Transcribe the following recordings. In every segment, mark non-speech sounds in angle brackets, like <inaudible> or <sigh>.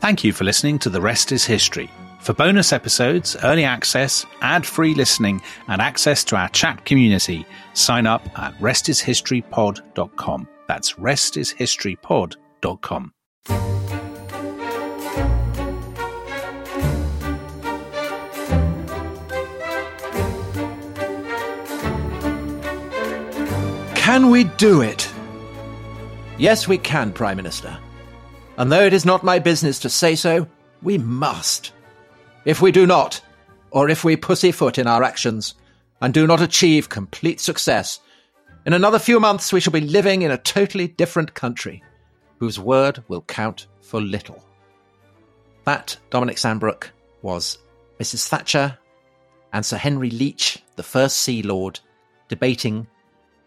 Thank you for listening to The Rest is History. For bonus episodes, early access, ad free listening, and access to our chat community, sign up at restishistorypod.com. That's restishistorypod.com. Can we do it? Yes, we can, Prime Minister. And though it is not my business to say so, we must. If we do not, or if we pussyfoot in our actions and do not achieve complete success, in another few months we shall be living in a totally different country, whose word will count for little. That, Dominic Sandbrook, was Mrs. Thatcher and Sir Henry Leach, the first Sea Lord, debating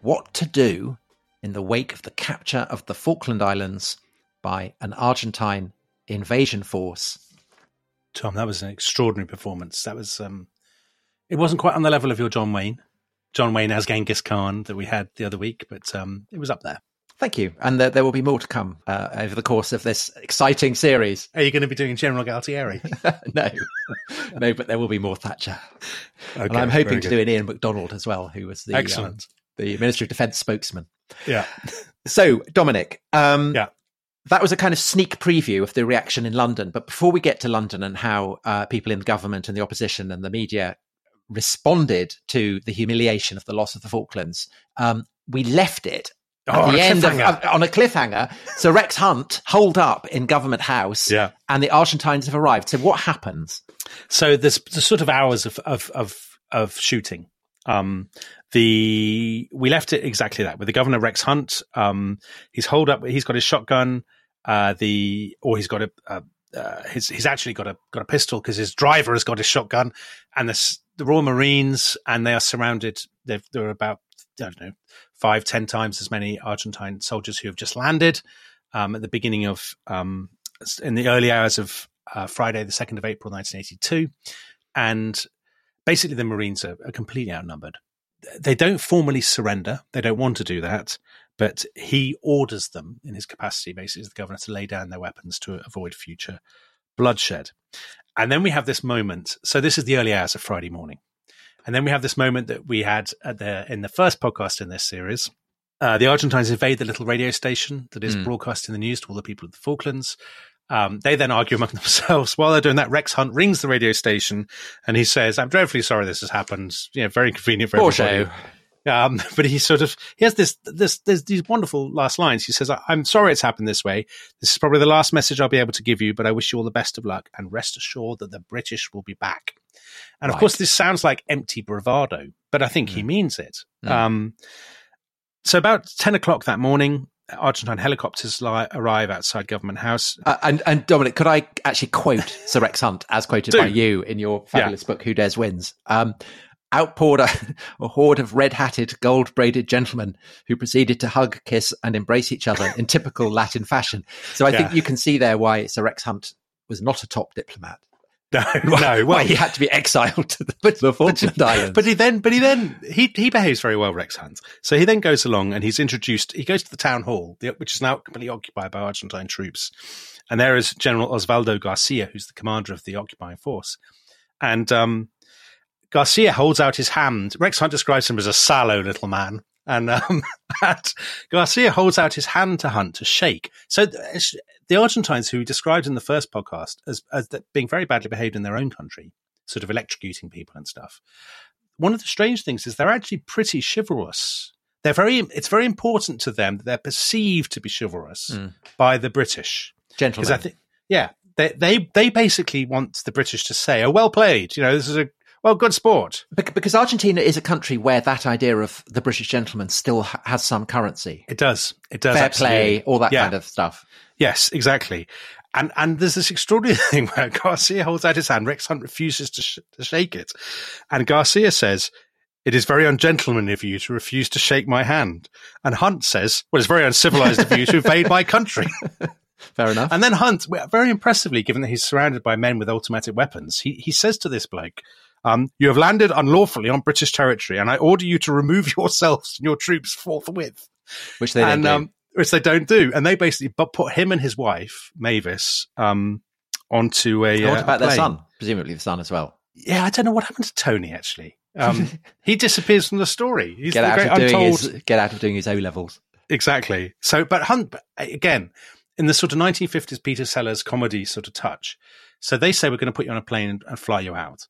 what to do in the wake of the capture of the Falkland Islands by an Argentine invasion force. Tom, that was an extraordinary performance. That was um it wasn't quite on the level of your John Wayne. John Wayne as Genghis Khan that we had the other week, but um it was up there. Thank you. And there, there will be more to come uh, over the course of this exciting series. Are you going to be doing General Galtieri? <laughs> no, no, but there will be more Thatcher. Okay, and I'm hoping to do an Ian McDonald as well, who was the excellent um, the Ministry of Defence spokesman. Yeah. <laughs> so, Dominic, um, yeah. That was a kind of sneak preview of the reaction in London. But before we get to London and how uh, people in the government and the opposition and the media responded to the humiliation of the loss of the Falklands, um, we left it at oh, the end of, uh, on a cliffhanger. So Rex Hunt holed up in Government House, yeah. and the Argentines have arrived. So what happens? So there's, the sort of hours of of of, of shooting. Um, the we left it exactly that with the governor Rex Hunt. Um, he's holed up. He's got his shotgun. Uh, the or he's got a. Uh, uh, he's, he's actually got a got a pistol because his driver has got his shotgun, and the, the Royal Marines, and they are surrounded. There are about I don't know five, ten times as many Argentine soldiers who have just landed um, at the beginning of um, in the early hours of uh, Friday, the second of April, nineteen eighty two, and basically the Marines are, are completely outnumbered they don't formally surrender. They don't want to do that, but he orders them in his capacity, basically, as the governor, to lay down their weapons to avoid future bloodshed. And then we have this moment. So this is the early hours of Friday morning. And then we have this moment that we had at the in the first podcast in this series. Uh, the Argentines invade the little radio station that is mm. broadcasting the news to all the people of the Falklands. Um, they then argue among <laughs> themselves. While they're doing that, Rex Hunt rings the radio station and he says, "I'm dreadfully sorry this has happened. You know, very convenient for Poor everybody." Um, <laughs> but he sort of he has this this there's these wonderful last lines. He says, "I'm sorry it's happened this way. This is probably the last message I'll be able to give you, but I wish you all the best of luck and rest assured that the British will be back." And right. of course, this sounds like empty bravado, but I think mm. he means it. Mm. Um, so about ten o'clock that morning, Argentine helicopters li- arrive outside Government House. Uh, and, and Dominic, could I actually quote <laughs> Sir Rex Hunt as quoted by you in your fabulous yeah. book, Who Dares Wins? Um, outpoured a, <laughs> a, horde of red-hatted, gold-braided gentlemen who proceeded to hug, kiss, and embrace each other in typical <laughs> Latin fashion. So I yeah. think you can see there why Sir Rex Hunt was not a top diplomat. <laughs> No, no. Well, he had to be exiled to the, but, the Falkland but, Islands. But he then, but he then, he he behaves very well, Rex Hunt. So he then goes along and he's introduced. He goes to the town hall, which is now completely occupied by Argentine troops, and there is General Osvaldo Garcia, who's the commander of the occupying force, and um, Garcia holds out his hand. Rex Hunt describes him as a sallow little man. And, um, <laughs> Garcia holds out his hand to Hunt to shake. So the Argentines, who we described in the first podcast as, as being very badly behaved in their own country, sort of electrocuting people and stuff. One of the strange things is they're actually pretty chivalrous. They're very. It's very important to them that they're perceived to be chivalrous mm. by the British gentlemen. I think, yeah, they they they basically want the British to say, "Oh, well played." You know, this is a well, good sport. Because Argentina is a country where that idea of the British gentleman still has some currency. It does. It does. Fair absolutely. play, all that yeah. kind of stuff. Yes, exactly. And and there's this extraordinary <laughs> thing where Garcia holds out his hand. Rex Hunt refuses to, sh- to shake it, and Garcia says, "It is very ungentlemanly of you to refuse to shake my hand." And Hunt says, "Well, it's very uncivilized of you to invade my country." <laughs> Fair enough. And then Hunt, very impressively, given that he's surrounded by men with automatic weapons, he he says to this bloke. Um, you have landed unlawfully on British territory, and I order you to remove <laughs> yourselves and your troops forthwith. Which they and, um, which they don't do. And they basically put him and his wife, Mavis, um, onto a. And what uh, about a their son? Presumably the son as well. Yeah, I don't know what happened to Tony. Actually, um, <laughs> he disappears from the story. He's Get out great of doing untold. his get out of doing his O levels. Exactly. So, but Hunt again in the sort of 1950s Peter Sellers comedy sort of touch. So they say we're going to put you on a plane and, and fly you out.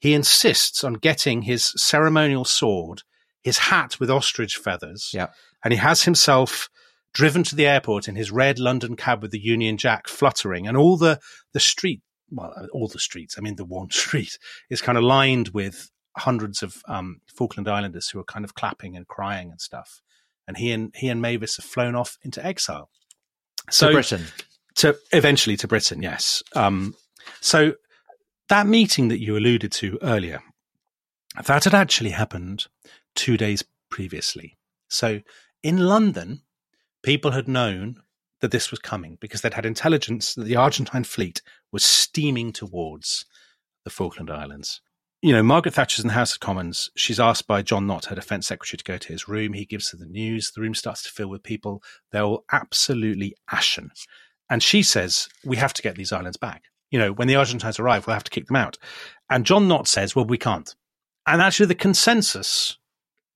He insists on getting his ceremonial sword, his hat with ostrich feathers, Yeah. and he has himself driven to the airport in his red London cab with the Union Jack fluttering, and all the the street, well, all the streets. I mean, the one <laughs> street is kind of lined with hundreds of um, Falkland Islanders who are kind of clapping and crying and stuff. And he and he and Mavis have flown off into exile. So to Britain. to eventually to Britain, yes. Um, so that meeting that you alluded to earlier, that had actually happened two days previously. So in London, people had known that this was coming because they'd had intelligence that the Argentine fleet was steaming towards the Falkland Islands. You know, Margaret Thatcher's in the House of Commons. She's asked by John Nott, her defence secretary, to go to his room. He gives her the news. The room starts to fill with people. They're all absolutely ashen. And she says, We have to get these islands back. You know, when the Argentines arrive, we'll have to kick them out. And John Nott says, Well, we can't. And actually, the consensus,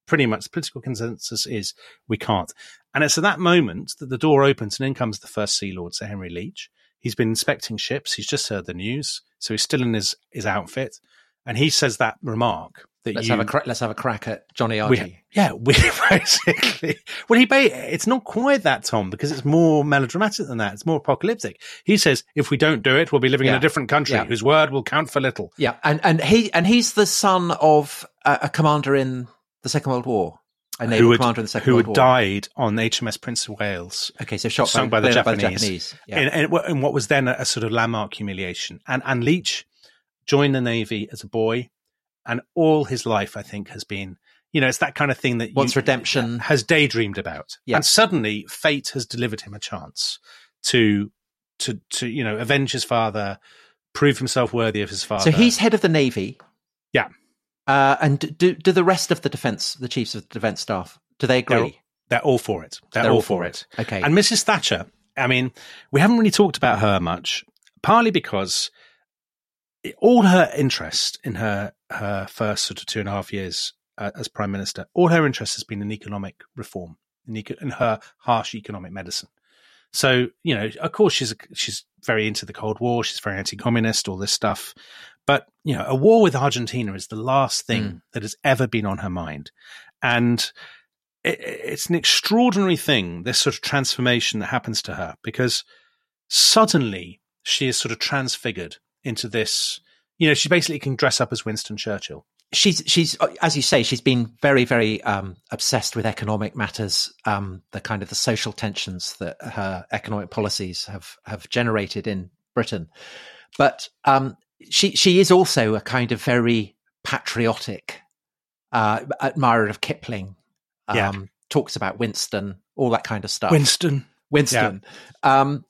pretty much the political consensus, is we can't. And it's at that moment that the door opens and in comes the first Sea Lord, Sir Henry Leach. He's been inspecting ships. He's just heard the news. So he's still in his, his outfit. And he says that remark that Let's you, have a cra- let's have a crack at Johnny we, yeah, we <laughs> basically. Well, he ba- it's not quite that, Tom, because it's more melodramatic than that. It's more apocalyptic. He says, "If we don't do it, we'll be living in a different country Yeah. whose word will count for little." Yeah, and and he and he's the son of a, a commander in the Second World War, a naval Who had, commander in the Second who World War. died on HMS Prince of Wales, Okay, so shot sunk by, by the by Japanese. Yeah. in, in, in what was then a, a sort of landmark humiliation. And and Leach joined the navy as a boy, and all his life, I think, has been. You know, it's that kind of thing that you, redemption. has daydreamed about, Yeah. and suddenly fate has delivered him a chance to to to you know avenge his father, prove himself worthy of his father. So he's head of the navy. Yeah. Uh, and do do the rest of the defence, the chiefs of the defence staff, do they They're- agree? they're all for it. They're, They're all, all for for it. Okay. And Mrs. Thatcher, I mean, we haven't really talked about her much, partly because all her interest in her her first sort of two and a half years uh, as prime minister, all her interest has been in economic reform, in, eco- in her harsh economic medicine. So you know, of course, she's she's very into the Cold War. She's very anti-communist, all this stuff. But you know, a war with Argentina is the last thing Mm. that has ever been on her mind, and it, it's an extraordinary thing. This sort of transformation that happens to her because suddenly she is sort of transfigured into this. You know, she basically can dress up as Winston Churchill. She's she's as you say she's been very very um, obsessed with economic matters um, the kind of the social tensions that her economic policies have have generated in britain but um, she she is also a kind of very patriotic uh, admirer of kipling um, Yeah. talks about winston all that kind of stuff Winston. Winston. Um,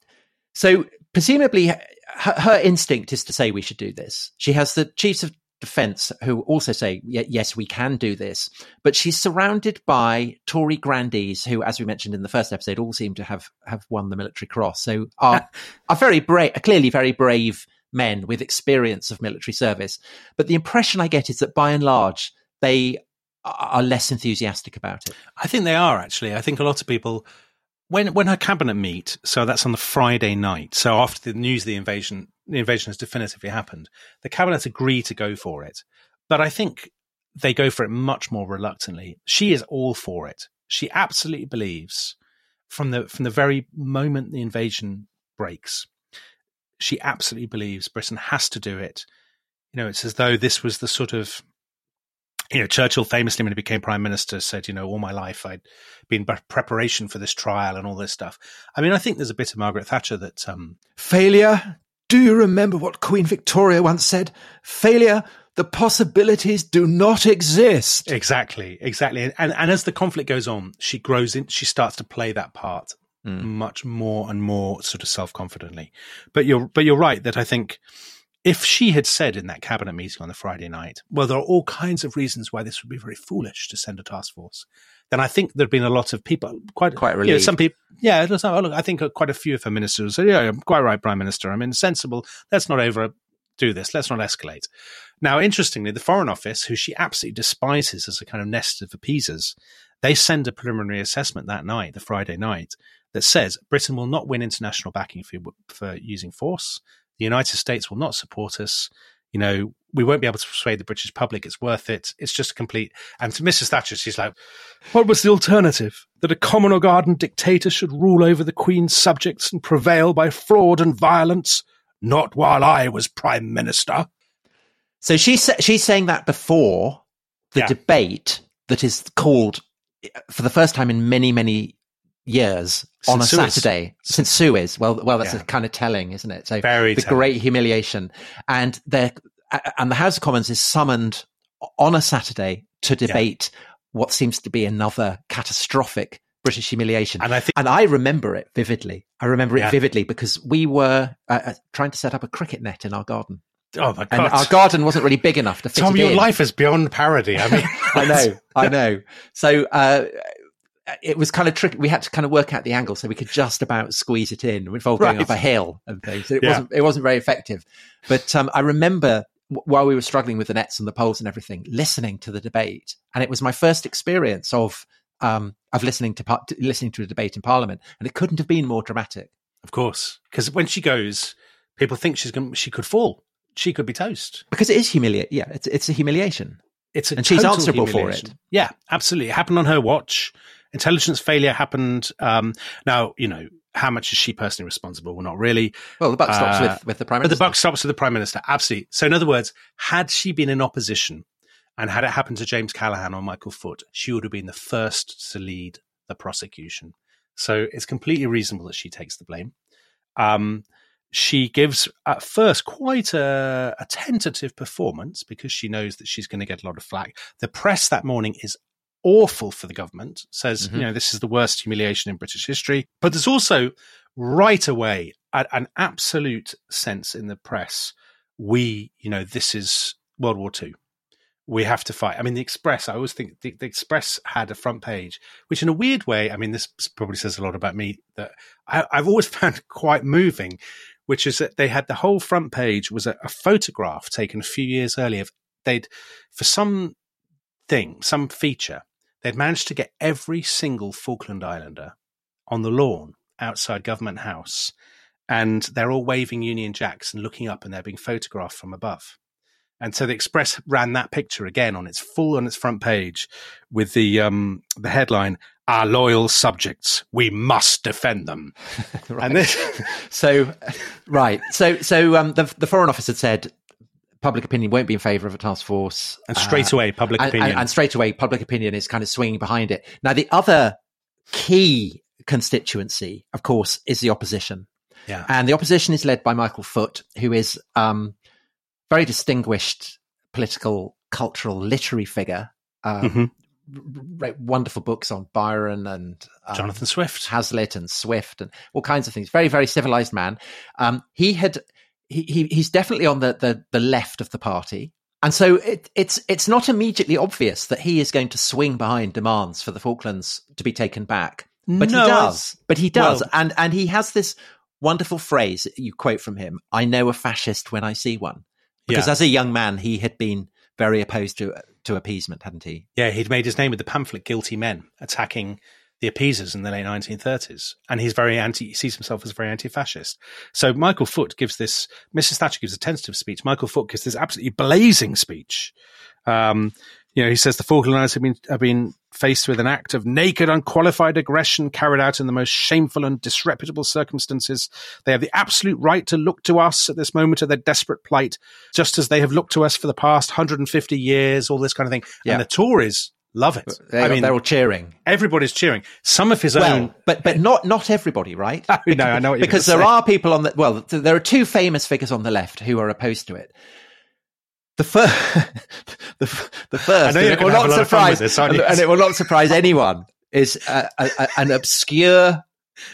so presumably, her, her instinct is to say we should do this. She has the chiefs of defence who also say yes, we can do this, but she's surrounded by Tory grandees who, as we mentioned in the first episode, all seem to have have won the military cross. So are <laughs> are very brave, clearly very brave men with experience of military service. But the impression I get is that by and large they are less enthusiastic about it. I think they are actually. I think a lot of people when when her cabinet meet, so that's on the Friday night. So after the news of the invasion, the invasion has definitively happened. The cabinet agree to go for it, but I think they go for it much more reluctantly. She is all for it. She absolutely believes from the from the very moment the invasion breaks, she absolutely believes Britain has to do it. You know, it's as though this was the sort of you know, Churchill famously, when he became prime minister, said, you know, all my life I'd been in preparation for this trial and all this stuff. I mean, I think there's a bit of Margaret Thatcher that, um, Failure? Do you remember what Queen Victoria once said? Failure, the possibilities do not exist. exactly, exactly. And, and as the conflict goes on, she grows in, she starts to play that part Mm. much more and more sort of self confidently. But you're, but you're right that I think if she had said in that cabinet meeting on the Friday night, well, there are all kinds of reasons why this would be very foolish to send a task force, then I think there'd been a lot of people quite quite relieved. You know, some people, yeah, oh, look, I think uh, quite a few of her ministers said, "Yeah, quite right, Prime Minister. I mean, sensible. Let's not overdo this. Let's not escalate." Now, interestingly, the Foreign Office, who she absolutely despises as a kind of nest of appeasers, they send a preliminary assessment that night, the Friday night, that says Britain will not win international backing for, for using force. The United States will not support us. You know, we won't be able to persuade the British public it's worth it. It's just a complete. And to Mrs. Thatcher, she's like, what was the alternative? That a common or garden dictator should rule over the Queen's subjects and prevail by fraud and violence? Not while I was Prime Minister. So she's, she's saying that before the yeah. debate that is called for the first time in many, many years since on a Suez. Saturday since Suez. Well, well, that's yeah. kind of telling, isn't it? So Very the telling. great humiliation, and the and the House of Commons is summoned on a Saturday to debate yeah. what seems to be another catastrophic British humiliation. And I think, and I remember it vividly. I remember it yeah. vividly because we were uh, uh, trying to set up a cricket net in our garden. Oh my god! And our garden wasn't really big enough to fit Tom, your in. life is beyond parody. I mean, <laughs> I know, I know. So uh, it was kind of tricky. We had to kind of work out the angle so we could just about squeeze it in without going up a hill and things. So it yeah. wasn't it wasn't very effective. But um, I remember while we were struggling with the nets and the poles and everything, listening to the debate, and it was my first experience of um, of listening to listening to a debate in Parliament, and it couldn't have been more dramatic. Of course, because when she goes, people think she's going she could fall, she could be toast because it is humiliating. Yeah, it's it's a humiliation. It's a and she's answerable for it. Yeah, absolutely. It happened on her watch intelligence failure happened. Um, now, you know, how much is she personally responsible? Well, not really. Well, the buck stops uh, with, with the prime minister. But the buck stops with the prime minister. Absolutely. So, in other words, had she been in opposition and had it happened to James Callaghan or Michael Foot, she would have been the first to lead the prosecution. So, it's completely reasonable that she takes the blame. Um, she gives at first quite a, a, tentative performance because she knows that she's going to get a lot of flack. The press that morning is awful for the government, says, mm-hmm. you know, this is the worst humiliation in British history. But there's also right away an absolute sense in the press we, you know, this is World War II. We have to fight. I mean, the Express, I always think the, the, Express had a front page, which in a weird way, I mean, this probably says a lot about me that I, have always <laughs> found quite moving, which is that they had the whole front page was a, a photograph taken a few years earlier. They'd, for some thing, some feature, They'd managed to get every single Falkland Islander on the lawn outside Government House, and they're all waving Union Jacks and looking up, and they're being photographed from above. And so the Express ran that picture again on its full on its front page with the um, the headline: "Our loyal subjects, we must defend them." <laughs> right. And this, <laughs> so right, so so um, the the Foreign Office had said public opinion won't be in favour of a task force. And straight uh, away, public and, opinion. And, and, straight away, public opinion is kind of swinging behind it. Now, the other key constituency, of course, is the opposition. Yeah. And the opposition is led by Michael Foot, who is um, very distinguished political, cultural, literary figure. Um, mm-hmm. Wrote wonderful books on Byron and um, Jonathan Swift, Hazlitt and Swift, and all kinds of things. Very, very civilized man. Um, he had he, he he's definitely on the, the the left of the party. And so it, it's it's not immediately obvious that he is going to swing behind demands for the Falklands to be taken back, but no, he does. But he does, well, and and he has this wonderful phrase you quote from him: "I know a fascist when I see one." Because yeah. as a young man, he had been very opposed to to appeasement, hadn't he? Yeah, he'd made his name with the pamphlet "Guilty Men," attacking the appeasers in the late 1930s. And he's very anti, he sees himself as very anti fascist. So Michael Foot gives this, Mrs. Thatcher gives a tentative speech. Michael Foot gives this absolutely blazing speech. Um, you know, he says the Falkland Islands have been, have been faced with an act of naked, unqualified aggression carried out in the most shameful and disreputable circumstances. They have the absolute right to look to us at this moment of their desperate plight, just as they have looked to us for the past 150 years, all this kind of thing. Yeah. And the Tories Love it. They, I mean, they're all cheering. Everybody's cheering. Some of his well, own, but but not not everybody, right? no, <laughs> I know because there say. are people on the well, there are two famous figures on the left who are opposed to it. The <laughs> first, the, the first, and it will not surprise, this, and, and, it will not surprise anyone, is a, a, an obscure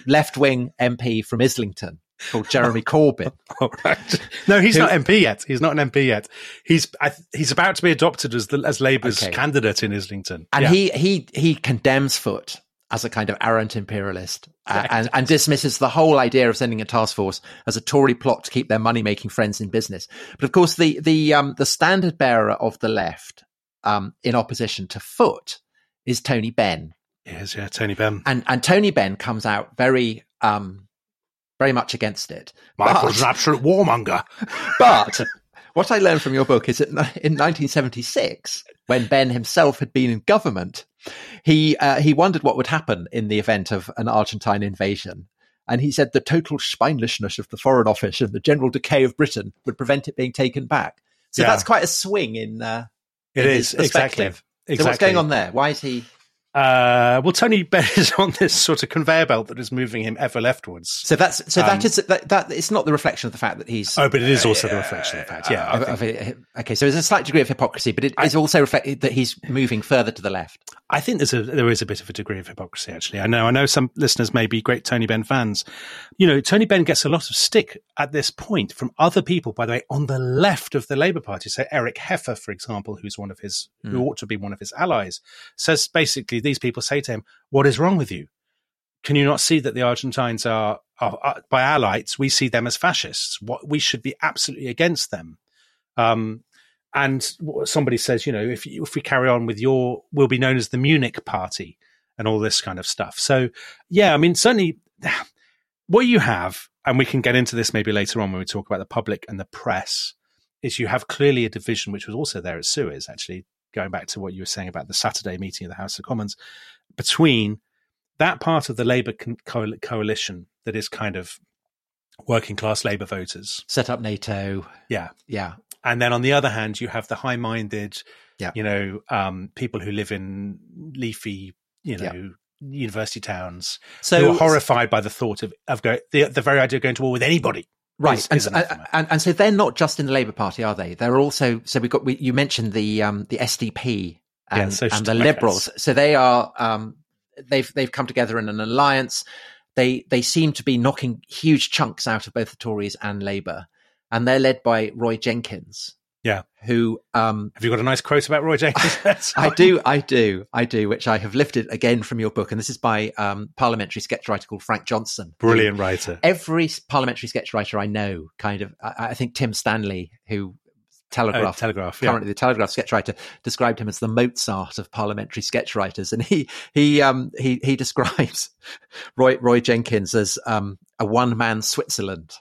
left wing MP from Islington called Jeremy Corbyn. <laughs> All right. No, he's not MP yet. He's not an MP yet. He's I, he's about to be adopted as the as Labour's Okay. candidate in Islington. and Yeah. he he he condemns Foot as a kind of arrogant imperialist uh, and, and dismisses the whole idea of sending a task force as a Tory plot to keep their money making friends in business. But of course, the the um, the standard bearer of the left um, in opposition to Foot is Tony Benn, Yes, yeah, Tony Benn. and and Tony Benn comes out very um, very much against it. Michael's But- an absolute warmonger. <laughs> but what I learned from your book is that in 1976, when Benn himself had been in government, he uh, he wondered what would happen in the event of an Argentine invasion. And he said the total spinelessness of the Foreign Office and the general decay of Britain would prevent it being taken back. So Yeah. that's quite a swing in, uh, It in is his exactly. perspective. Exactly. So what's going on there? Why is he? Uh, well, Tony Benn is <laughs> on this sort of conveyor belt that is moving him ever leftwards. So that's so Um, that is that, that it's not the reflection of the fact that he's Oh, but it is also the reflection of the fact. Yeah, I of- of okay. So there's a slight degree of hypocrisy, but it is also reflected that he's moving further to the left. I think there's a there is a bit of a degree of hypocrisy actually. I know I know some listeners may be great Tony Benn fans. You know, Tony Benn gets a lot of stick at this point from other people, by the way, on the left of the Labour Party. So Eric Heffer, for example, who's one of his who ought to be one of his allies, says basically these people say to him, What is wrong with you? Can you not see that the Argentines are, are, are by our lights, we see them as fascists. What we should be absolutely against them. Um, and somebody says, you know, if if we carry on with your, we'll be known as the Munich Party and all this kind of stuff. So, yeah, I mean, certainly <sighs> what you have, and we can get into this maybe later on when we talk about the public and the press, is you have clearly a division which was also there at Suez, actually, going back to what you were saying about the Saturday meeting of the House of Commons, between that part of the Labour coal- coalition that is kind of working class Labour voters. Set up NATO. Yeah. Yeah. And then on the other hand, you have the high minded, Yeah. you know, um, people who live in leafy, you know, university towns So who are horrified by the thought of, of go, the, the very idea of going to war with anybody. Right, is- and, is anathema. and, and and so they're not just in the Labour Party, are they? They're also so we've got we, you mentioned the um the SDP and, Social and the Liberals. So they are um they've they've come together in an alliance. They they seem to be knocking huge chunks out of both the Tories and Labour, and they're led by Roy Jenkins. Yeah. who um Have you got a nice quote about Roy Jenkins? <laughs> I do, I do, I do, which I have lifted again from your book, and this is by um parliamentary sketch writer called Frank Johnson. Brilliant writer. every parliamentary sketch writer I know, kind of, I, I think Tim Stanley, who Telegraph, Oh, Telegraph, yeah. currently the Telegraph sketch writer, described him as the Mozart of parliamentary sketch writers, and he he um he he <laughs> describes Roy Roy Jenkins as um a one man Switzerland.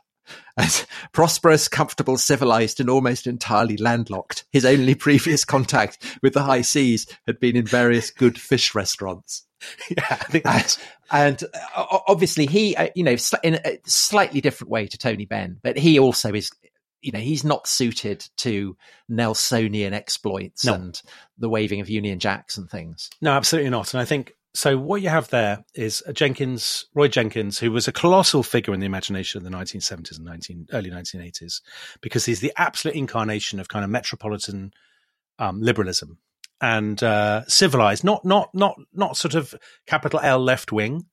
As <laughs> prosperous, comfortable, civilized, and almost entirely landlocked. His only previous contact with the high seas had been in various good fish restaurants <laughs> Yeah, I think that's, and uh, obviously he uh, you know sl- in a slightly different way to tony benn but he also is you know he's not suited to nelsonian exploits No. and the waving of union jacks and things No, absolutely not. And I think so. What you have there is a Jenkins, Roy Jenkins, who was a colossal figure in the imagination of the 1970s and 19, early 1980s, because he's the absolute incarnation of kind of metropolitan um, liberalism and uh, civilized, not not not not sort of capital L left wing,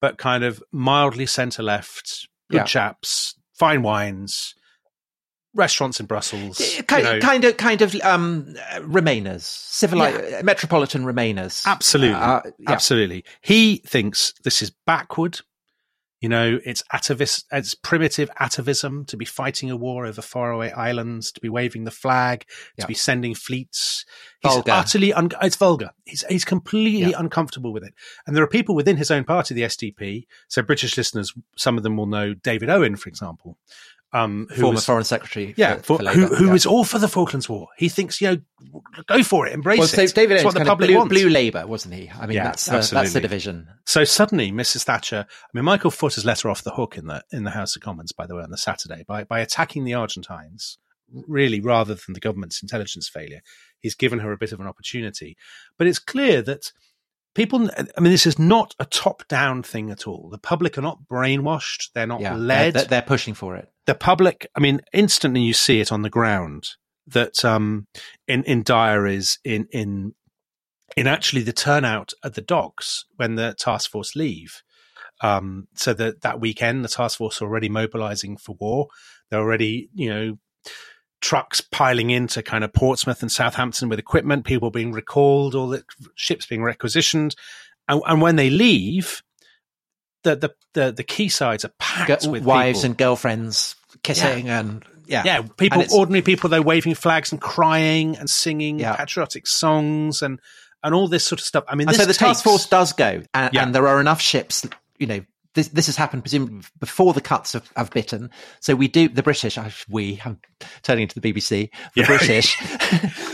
but kind of mildly centre left, good Yeah. chaps, fine wines, restaurants in Brussels. you kind, know. kind of kind of um uh, remainers civilized metropolitan remainers Absolutely. Uh, yeah. Absolutely. He thinks this is backward. You know, it's atavist, it's primitive atavism to be fighting a war over faraway islands, to be waving the flag, Yeah. to be sending fleets. He's Vulgar. utterly, un- it's vulgar. He's, he's completely Yeah. uncomfortable with it. And there are people within his own party, the SDP. So British listeners, some of them will know David Owen, for example, um, who former was- foreign secretary yeah, for, for, for who, Labour, who yeah. is all for the Falklands War. He thinks, you know, go for it, embrace well, it. David it's what the kind of public blue, wants. blue Labour, wasn't he? I mean, Yeah, that's the, that's the division. So suddenly, Mrs. Thatcher. I mean, Michael Foot has let her off the hook in the in the House of Commons, by the way, on the Saturday by by attacking the Argentines. Really, rather than the government's intelligence failure, he's given her a bit of an opportunity. But it's clear that people. I mean, this is not a top down thing at all. The public are not brainwashed. They're not Yeah, led. they're, they're pushing for it. The public. I mean, instantly you see it on the ground that um, in in diaries in in in actually the turnout at the docks when the task force leave. Um, so that that weekend, the task force are already mobilizing for war. They're already, you know, trucks piling into kind of Portsmouth and Southampton with equipment, people being recalled, all the ships being requisitioned, and, and when they leave, the the the, the quaysides are packed with wives people. and girlfriends kissing yeah. and yeah, yeah, people, ordinary people, they're waving flags and crying and singing Yeah. patriotic songs and and all this sort of stuff. I mean, this so the task force does go, and, Yeah. and there are enough ships. You know, this this has happened presumably before the cuts have, have bitten. So we do the British. We I'm turning into the BBC. The Yeah. <laughs> British,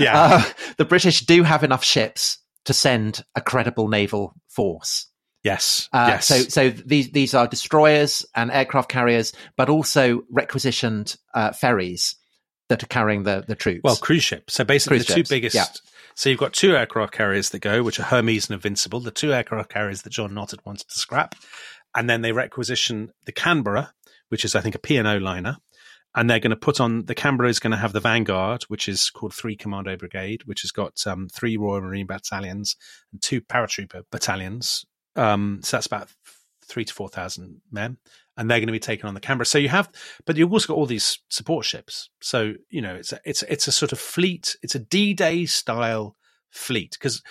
Yeah. <laughs> uh, the British do have enough ships to send a credible naval force. Yes, Uh, yes. So, so these these are destroyers and aircraft carriers, but also requisitioned uh, ferries that are carrying the the troops. Well, cruise ship. So basically, Cruise the two biggest. yeah. So you've got two aircraft carriers that go, which are Hermes and Invincible, the two aircraft carriers that John Nott had wanted to scrap, and then they requisition the Canberra, which is I think a P&O liner, and they're going to put on the Canberra is going to have the Vanguard, which is called Three Commando Brigade, which has got um, three Royal Marine battalions and two paratrooper battalions. Um, so that's about three to four thousand men, and they're going to be taken on the Canberra. So you have, but you've also got all these support ships. So you know, it's a, it's it's a sort of fleet. It's a D-Day style fleet because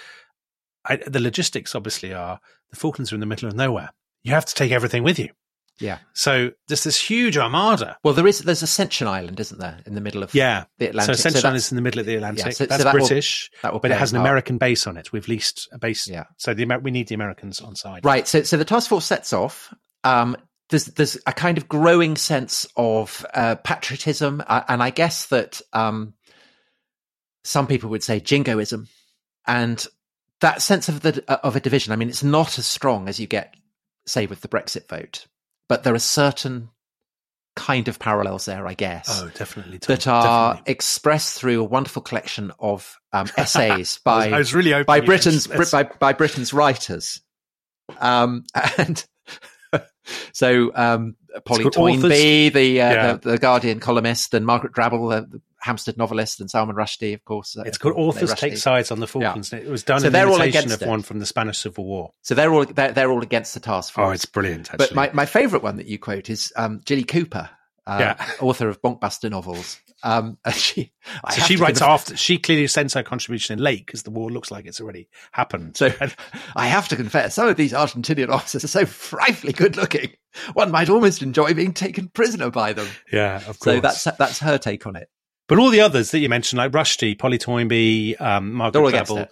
the logistics obviously are the Falklands are in the middle of nowhere. You have to take everything with you. Yeah. So there's this huge armada. Well, there is there's Ascension Island, isn't there, in the middle of Yeah. the Atlantic? so Ascension that's- is in the middle of the Atlantic. so- so That's that will- British, that will but it has an part. American base on it. We've leased a base. Yeah. So the we need the Americans on side. Right. So, so the task force sets off. Um, there's there's a kind of growing sense of uh, patriotism, uh, and I guess that um, some people would say jingoism, and that sense of the of a division. I mean, it's not as strong as you get, say, with the Brexit vote, but there are certain kind of parallels there, I guess. Oh, definitely. Tom, that are definitely. expressed through a wonderful collection of um, <laughs> essays I was- by I was really by Britain's by, by Britain's writers. Um, <laughs> and so um, Polly Toynbee, the, uh, Yeah. the the Guardian columnist, and Margaret Drabble, the Hampstead novelist, and Salman Rushdie, of course. uh, It's called Authors Take Sides on the Falklands. and It was done So in they're all against of it. one from the Spanish Civil War. So they're all they're, they're all against the task force. Oh, it's brilliant, actually. But my, my favourite one that you quote is um, Jilly Cooper, uh, Yeah. <laughs> author of Bonkbuster novels. Um, <laughs> she, so she writes after. She clearly sends her contribution in late because the war looks like it's already happened. So I have to confess, some of these Argentinian officers are so frightfully good looking. One might almost enjoy being taken prisoner by them. yeah, of course. So that's that's her take on it. But all the others that you mentioned, like Rushdie, Polly Toynbee, um, Margaret They're all against Drabble, it.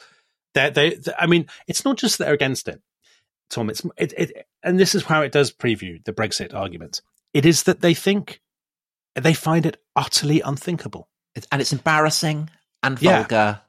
they're, they, they, I mean, it's not just that they're against it, Tom. It's it, it, and this is how it does preview the Brexit argument. It is that they think they find it utterly unthinkable. And it's embarrassing and Yeah. vulgar.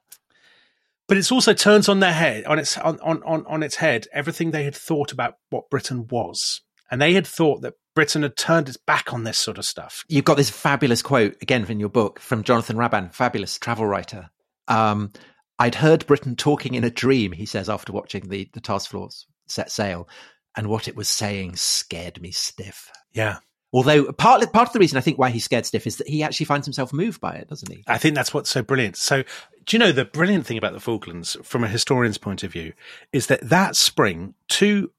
But it's also turns on their head on its on, on, on, on its head everything they had thought about what Britain was, and they had thought that Britain had turned its back on this sort of stuff. You've got this fabulous quote again from your book from Jonathan Raban, fabulous travel writer. Um, I'd heard Britain talking in a dream, he says after watching the the task force set sail, and what it was saying scared me stiff. Yeah, Although part part of the reason I think why he's scared stiff is that he actually finds himself moved by it, doesn't he? I think that's what's so brilliant. So, do you know the brilliant thing about the Falklands, from a historian's point of view, is that that spring, two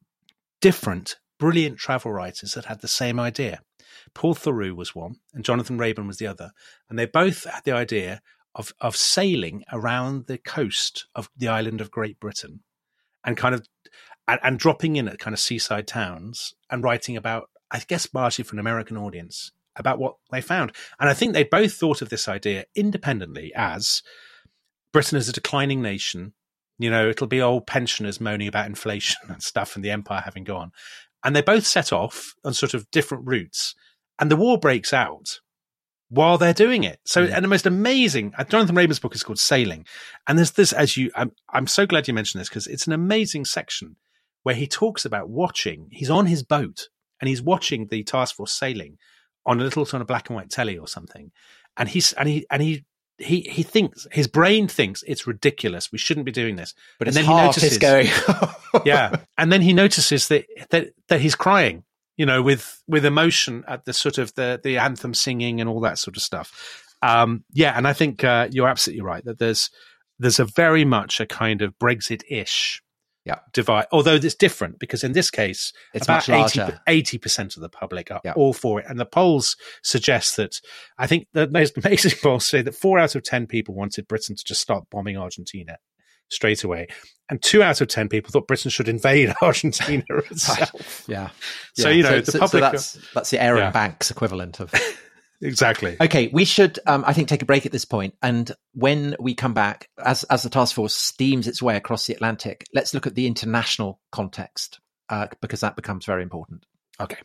different brilliant travel writers that had the same idea. Paul Theroux was one, and Jonathan Raban was the other, and they both had the idea of of sailing around the coast of the island of Great Britain, and kind of and, and dropping in at kind of seaside towns and writing about, I guess, largely for an American audience about what they found. And I think they both thought of this idea independently as Britain is a declining nation. You know, it'll be old pensioners moaning about inflation <laughs> and stuff and the empire having gone. And they both set off on sort of different routes. And the war breaks out while they're doing it. So, Mm. and the most amazing, uh, Jonathan Raban's book is called Sailing. And there's this, as you, I'm, I'm so glad you mentioned this because it's an amazing section where he talks about watching, he's on his boat and he's watching the task force sailing on a little sort of black and white telly or something. And he's, and he, and he, he, he thinks, his brain thinks it's ridiculous. We shouldn't be doing this. But and then he notices, going. <laughs> <laughs> yeah. And then he notices that, that, that he's crying, you know, with, with emotion at the sort of the, the anthem singing and all that sort of stuff. Um, yeah. And I think, uh, you're absolutely right that there's, there's a very much a kind of Brexit ish Yeah. divide. Although it's different because in this case, It's about much larger. 80 percent of the public are Yeah. all for it, and the polls suggest that. I think the most <laughs> amazing polls say that four out of ten people wanted Britain to just start bombing Argentina straight away, and two out of ten people thought Britain should invade <laughs> Argentina <laughs> itself. Yeah. So, Yeah. you know, the public- that's, that's the Arron Yeah. Banks equivalent of. Exactly. Okay, we should, um, I think, take a break at this point, and when we come back, as as the task force steams its way across the Atlantic, let's look at the international context uh, because that becomes very important. Okay.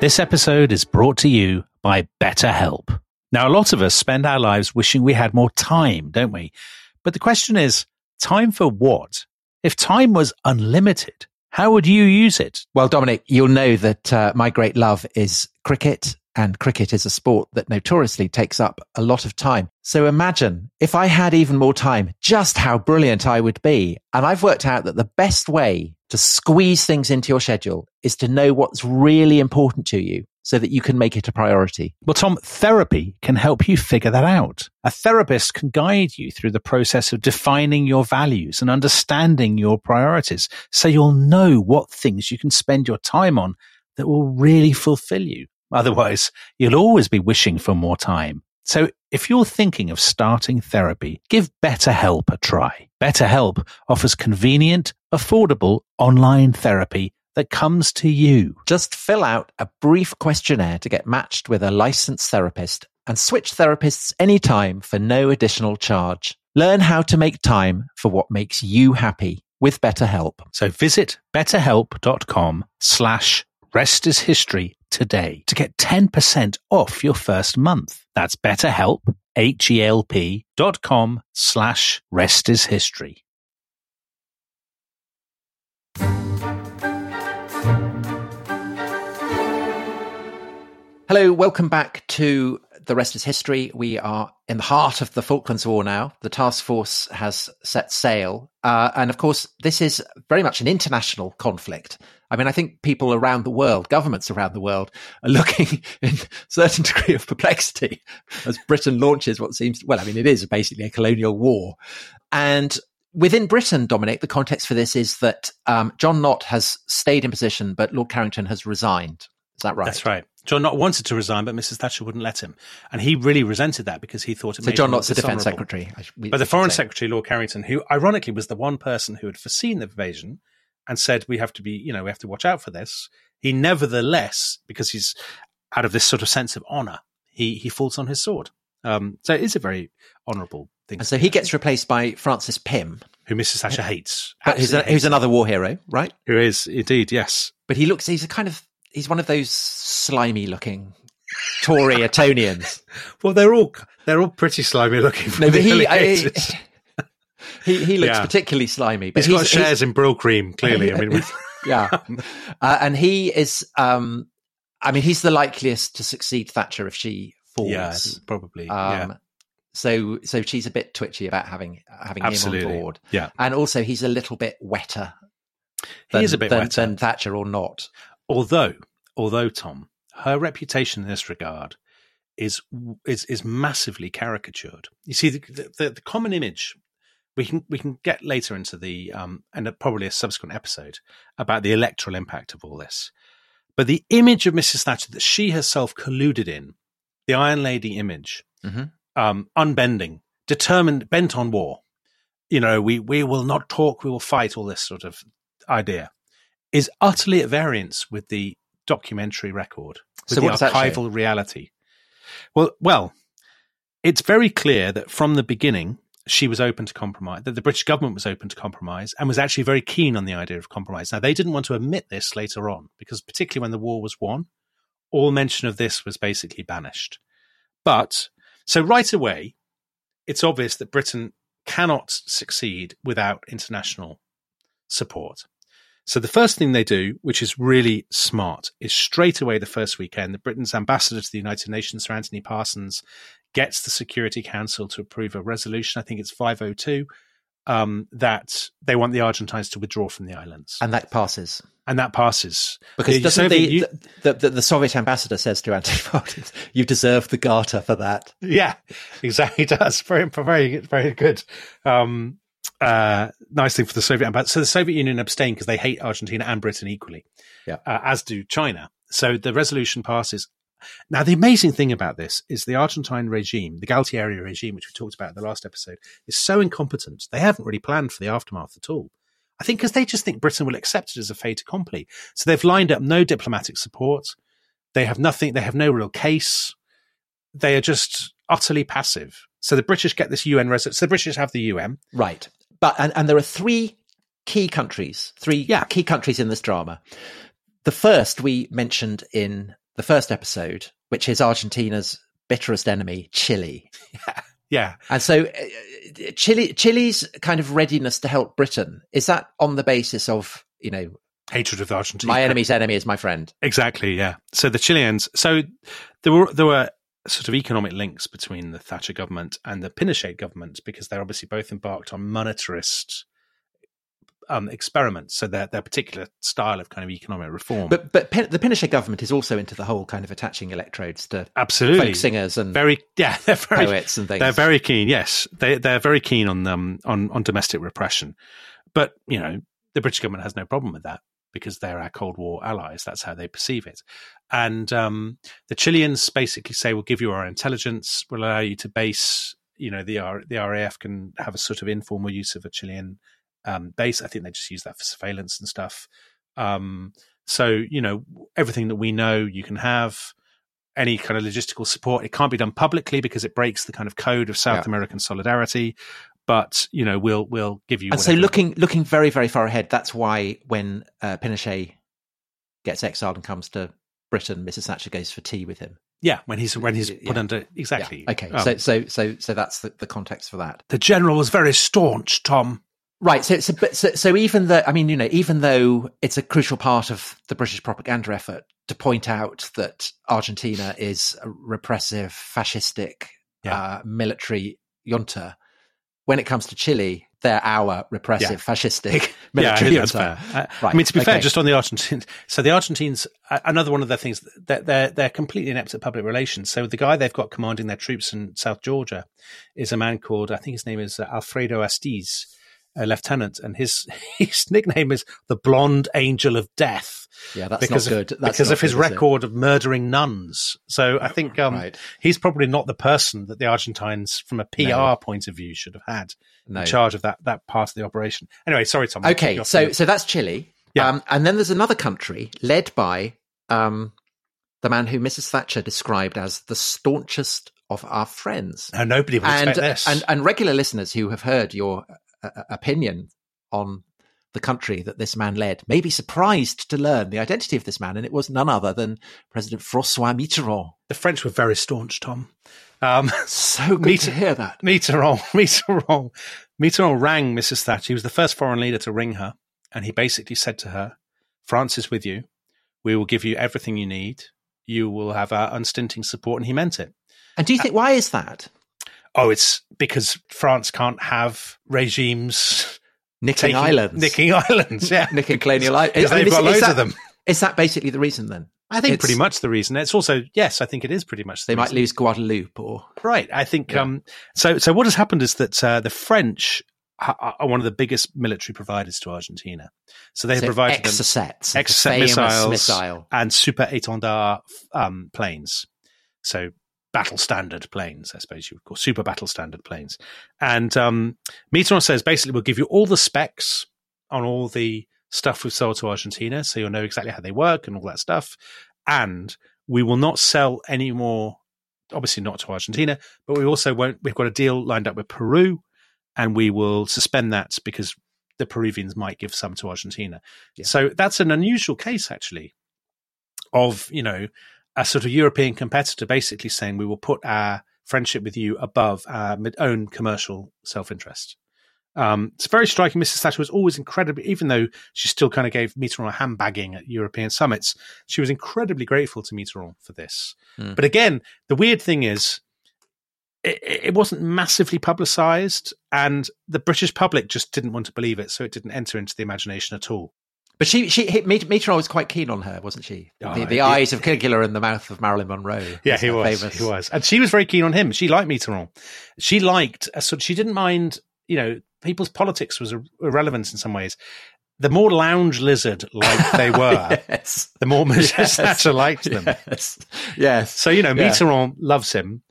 This episode is brought to you by BetterHelp. Now, a lot of us spend our lives wishing we had more time, don't we? But the question is, time for what? If time was unlimited, how would you use it? Well, Dominic, you'll know that uh, my great love is cricket, and cricket is a sport that notoriously takes up a lot of time. So imagine if I had even more time, just how brilliant I would be. And I've worked out that the best way to squeeze things into your schedule is to know what's really important to you so that you can make it a priority. Well, Tom, therapy can help you figure that out. A therapist can guide you through the process of defining your values and understanding your priorities so you'll know what things you can spend your time on that will really fulfill you. Otherwise, you'll always be wishing for more time. So if you're thinking of starting therapy, give BetterHelp a try. BetterHelp offers convenient, affordable online therapy that comes to you. Just fill out a brief questionnaire to get matched with a licensed therapist and switch therapists anytime for no additional charge. Learn how to make time for what makes you happy with BetterHelp. So visit betterhelp.com slash rest is history today to get 10% off your first month. That's betterhelp, H-E-L-P dot com slash rest is history. Hello, welcome back to The Rest is History. We are in the heart of the Falklands War now. The task force has set sail. Uh, and of course, this is very much an international conflict. I mean, I think people around the world, governments around the world, are <laughs> looking in a certain degree of perplexity as Britain launches what seems, well, I mean, it is basically a colonial war. And within Britain, Dominic, the context for this is that um, John Nott has stayed in position, but Lord Carrington has resigned. Is that right? That's right. John Nott wanted to resign, but Mrs. Thatcher wouldn't let him. And he really resented that because he thought it So made John Nott's the defence secretary. We- But the Foreign say. Secretary, Lord Carrington, who ironically was the one person who had foreseen the invasion and said, we have to be, you know, we have to watch out for this. He nevertheless, because he's out of this sort of sense of honor, he, he falls on his sword. Um, so it is a very honourable thing. And so he gets replaced by Francis Pym, who Mrs. Thatcher hates. but who's, a, who's hates. another war hero, right? Who is indeed, yes. But he looks, he's a kind of, he's one of those slimy looking Tory <laughs> Etonians. Well, they're all they're all pretty slimy looking. No, but he, I, 80s. <laughs> he, he looks Yeah. particularly slimy. But he's got shares in Brylcreem. Clearly, I mean, <laughs> yeah. Uh, and he is, um, I mean, he's the likeliest to succeed Thatcher if she falls. yeah, probably. yeah, Um, So, so she's a bit twitchy about having having absolutely. him on board, Yeah, and also he's a little bit wetter. he is a bit than, wetter. than Thatcher or not. Although, although Tom, her reputation in this regard is is is massively caricatured. You see, the, the, the common image we can we can get later into the um and probably a subsequent episode about the electoral impact of all this. But the image of Mrs. Thatcher that she herself colluded in, the Iron Lady image, Mhm. um, unbending, determined, bent on war. You know, we we will not talk, we will fight. All this sort of idea is utterly at variance with the documentary record, with So the what does that show? archival reality. Well, well, it's very clear that from the beginning she was open to compromise, that the British government was open to compromise and was actually very keen on the idea of compromise. Now, they didn't want to admit this later on because, particularly when the war was won, all mention of this was basically banished. But so right away, it's obvious that Britain cannot succeed without international support. So the first thing they do, which is really smart, is straight away the first weekend, the Britain's ambassador to the United Nations, Sir Anthony Parsons, gets the Security Council to approve a resolution. I think it's 502 um, that they want the Argentines to withdraw from the islands, And that passes. and that passes Because The doesn't Soviet the, U- the, the, the Soviet ambassador says to Anthony <laughs> Parsons, you deserve the garter for that. Yeah, <laughs> exactly. Does very, very, very good. Um, uh, nice thing for the Soviet Empire. So the Soviet Union abstained because they hate Argentina and Britain equally, Yeah. uh, as do China. So the resolution passes. Now, the amazing thing about this is the Argentine regime, the Galtieri regime, which we talked about in the last episode, is so incompetent. They haven't really planned for the aftermath at all. I think because they just think Britain will accept it as a fait accompli. So they've lined up no diplomatic support. They have nothing. They have no real case. They are just utterly passive. So the British get this UN resolution. So the British have the UN. Right. But and, and there are three key countries, three Yeah. key countries in this drama. The first we mentioned in the first episode, which is Argentina's bitterest enemy, Chile. Yeah. <laughs> yeah. And so uh, Chile Chile's kind of readiness to help Britain is that on the basis of, you know, Hatred of Argentina. my enemy's enemy is my friend. Exactly, yeah. So the Chileans, so there were there were sort of economic links between the Thatcher government and the Pinochet government because they're obviously both embarked on monetarist um, experiments. So their their particular style of kind of economic reform. But but Pin- the Pinochet government is also into the whole kind of attaching electrodes to absolutely, folk singers and very yeah, they're very poets and things. They're very keen. Yes, they they're very keen on um on on domestic repression, but you know the British government has no problem with that because they're our Cold War allies. That's how they perceive it. And um, the Chileans basically say, "We'll give you our intelligence. We'll allow you to base. You know, the R- the RAF can have a sort of informal use of a Chilean um, base. I think they just use that for surveillance and stuff. Um, so you know, everything that we know, you can have." any kind of logistical support. It can't be done publicly because it breaks the kind of code of South Yeah. American solidarity. But you know, we'll we'll give you. and so looking looking very very far ahead that's why when uh, pinochet gets exiled and comes to britain mrs thatcher goes for tea with him yeah, when he's when he's Yeah. put under exactly. Yeah. okay Um, so so so so that's the, the context for that the general was very staunch, Tom. right so so, so so even though i mean you know even though it's a crucial part of the british propaganda effort to point out that argentina is a repressive fascistic Yeah. uh, military junta when it comes to chile they're our repressive Yeah. fascistic <laughs> Yeah, I military think that's fair. Uh, Right, I mean, to be fair, just on the Argentines. So the Argentines, uh, another one of the things that they're they're completely inept at public relations. So the guy they've got commanding their troops in South Georgia is a man called I think his name is uh, Alfredo Astiz, a lieutenant, and his <laughs> his nickname is the Blonde Angel of Death. Yeah, that's because not of, good. That's because not of his good, record of murdering nuns. So I think um, Right. he's probably not the person that the Argentines, from a PR No. point of view, should have had No. in charge of that that part of the operation. Anyway, sorry, Tom. Okay, so so that's Chile. Yeah. Um, and then there's another country led by um, the man who Mrs. Thatcher described as the staunchest of our friends. No, nobody would And, expect this. and and regular listeners who have heard your uh, uh, opinion on the country that this man led may be surprised to learn the identity of this man, and it was none other than President Francois Mitterrand. the French were very staunch, Tom. Um, <laughs> So good Mitter- to hear that. Mitterrand, <laughs> Mitterrand, Mitterrand rang Mrs. Thatcher. He was the first foreign leader to ring her, and he basically said to her, "France is with you. We will give you everything you need. You will have our unstinting support." And he meant it. And do you think why is that? Oh, it's because France can't have regimes Nicking taking islands, nicking <laughs> islands. Yeah, <laughs> nicking colonial islands. they've got loads of them. Is that basically the reason then? I think It's- pretty much the reason. It's also yes, I think it is pretty much. The They might lose Guadeloupe or Right. I think Yeah. um, so. So what has happened is that uh, the French are are one of the biggest military providers to Argentina. So they have so provided them Exocets, Exocet the famous missiles. missile. and super étendard um, planes. So battle standard planes, I suppose you would call super battle standard planes. And um, Mitterrand says basically we'll give you all the specs on all the stuff we've sold to Argentina, so you'll know exactly how they work and all that stuff. And we will not sell any more, obviously not to Argentina, but we also won't. We've got a deal lined up with Peru, and we will suspend that because the Peruvians might give some to Argentina. Yeah. So that's an unusual case, actually, of you know a sort of European competitor basically saying we will put our friendship with you above our own commercial self interest. Um, it's very striking. Mrs. Thatcher was always incredibly, even though she still kind of gave Mitterrand a handbagging at European summits, she was incredibly grateful to Mitterrand for this. Hmm. But again, the weird thing is, it, it wasn't massively publicized, and the British public just didn't want to believe it, so it didn't enter into the imagination at all. But she, she, Mitterrand was quite keen on her, wasn't she? Oh, the the eyes of Caligula and the mouth of Marilyn Monroe. Yeah, he was. famous- He was, and she was very keen on him. She liked Mitterrand. She liked, uh, sort. She didn't mind, you know, people's politics was irrelevant in some ways. The more lounge lizard like they <laughs> were, yes. the more Mrs. <laughs> Yes. Liked them. Yes. Yes. So you know, Yeah. Mitterrand loves him,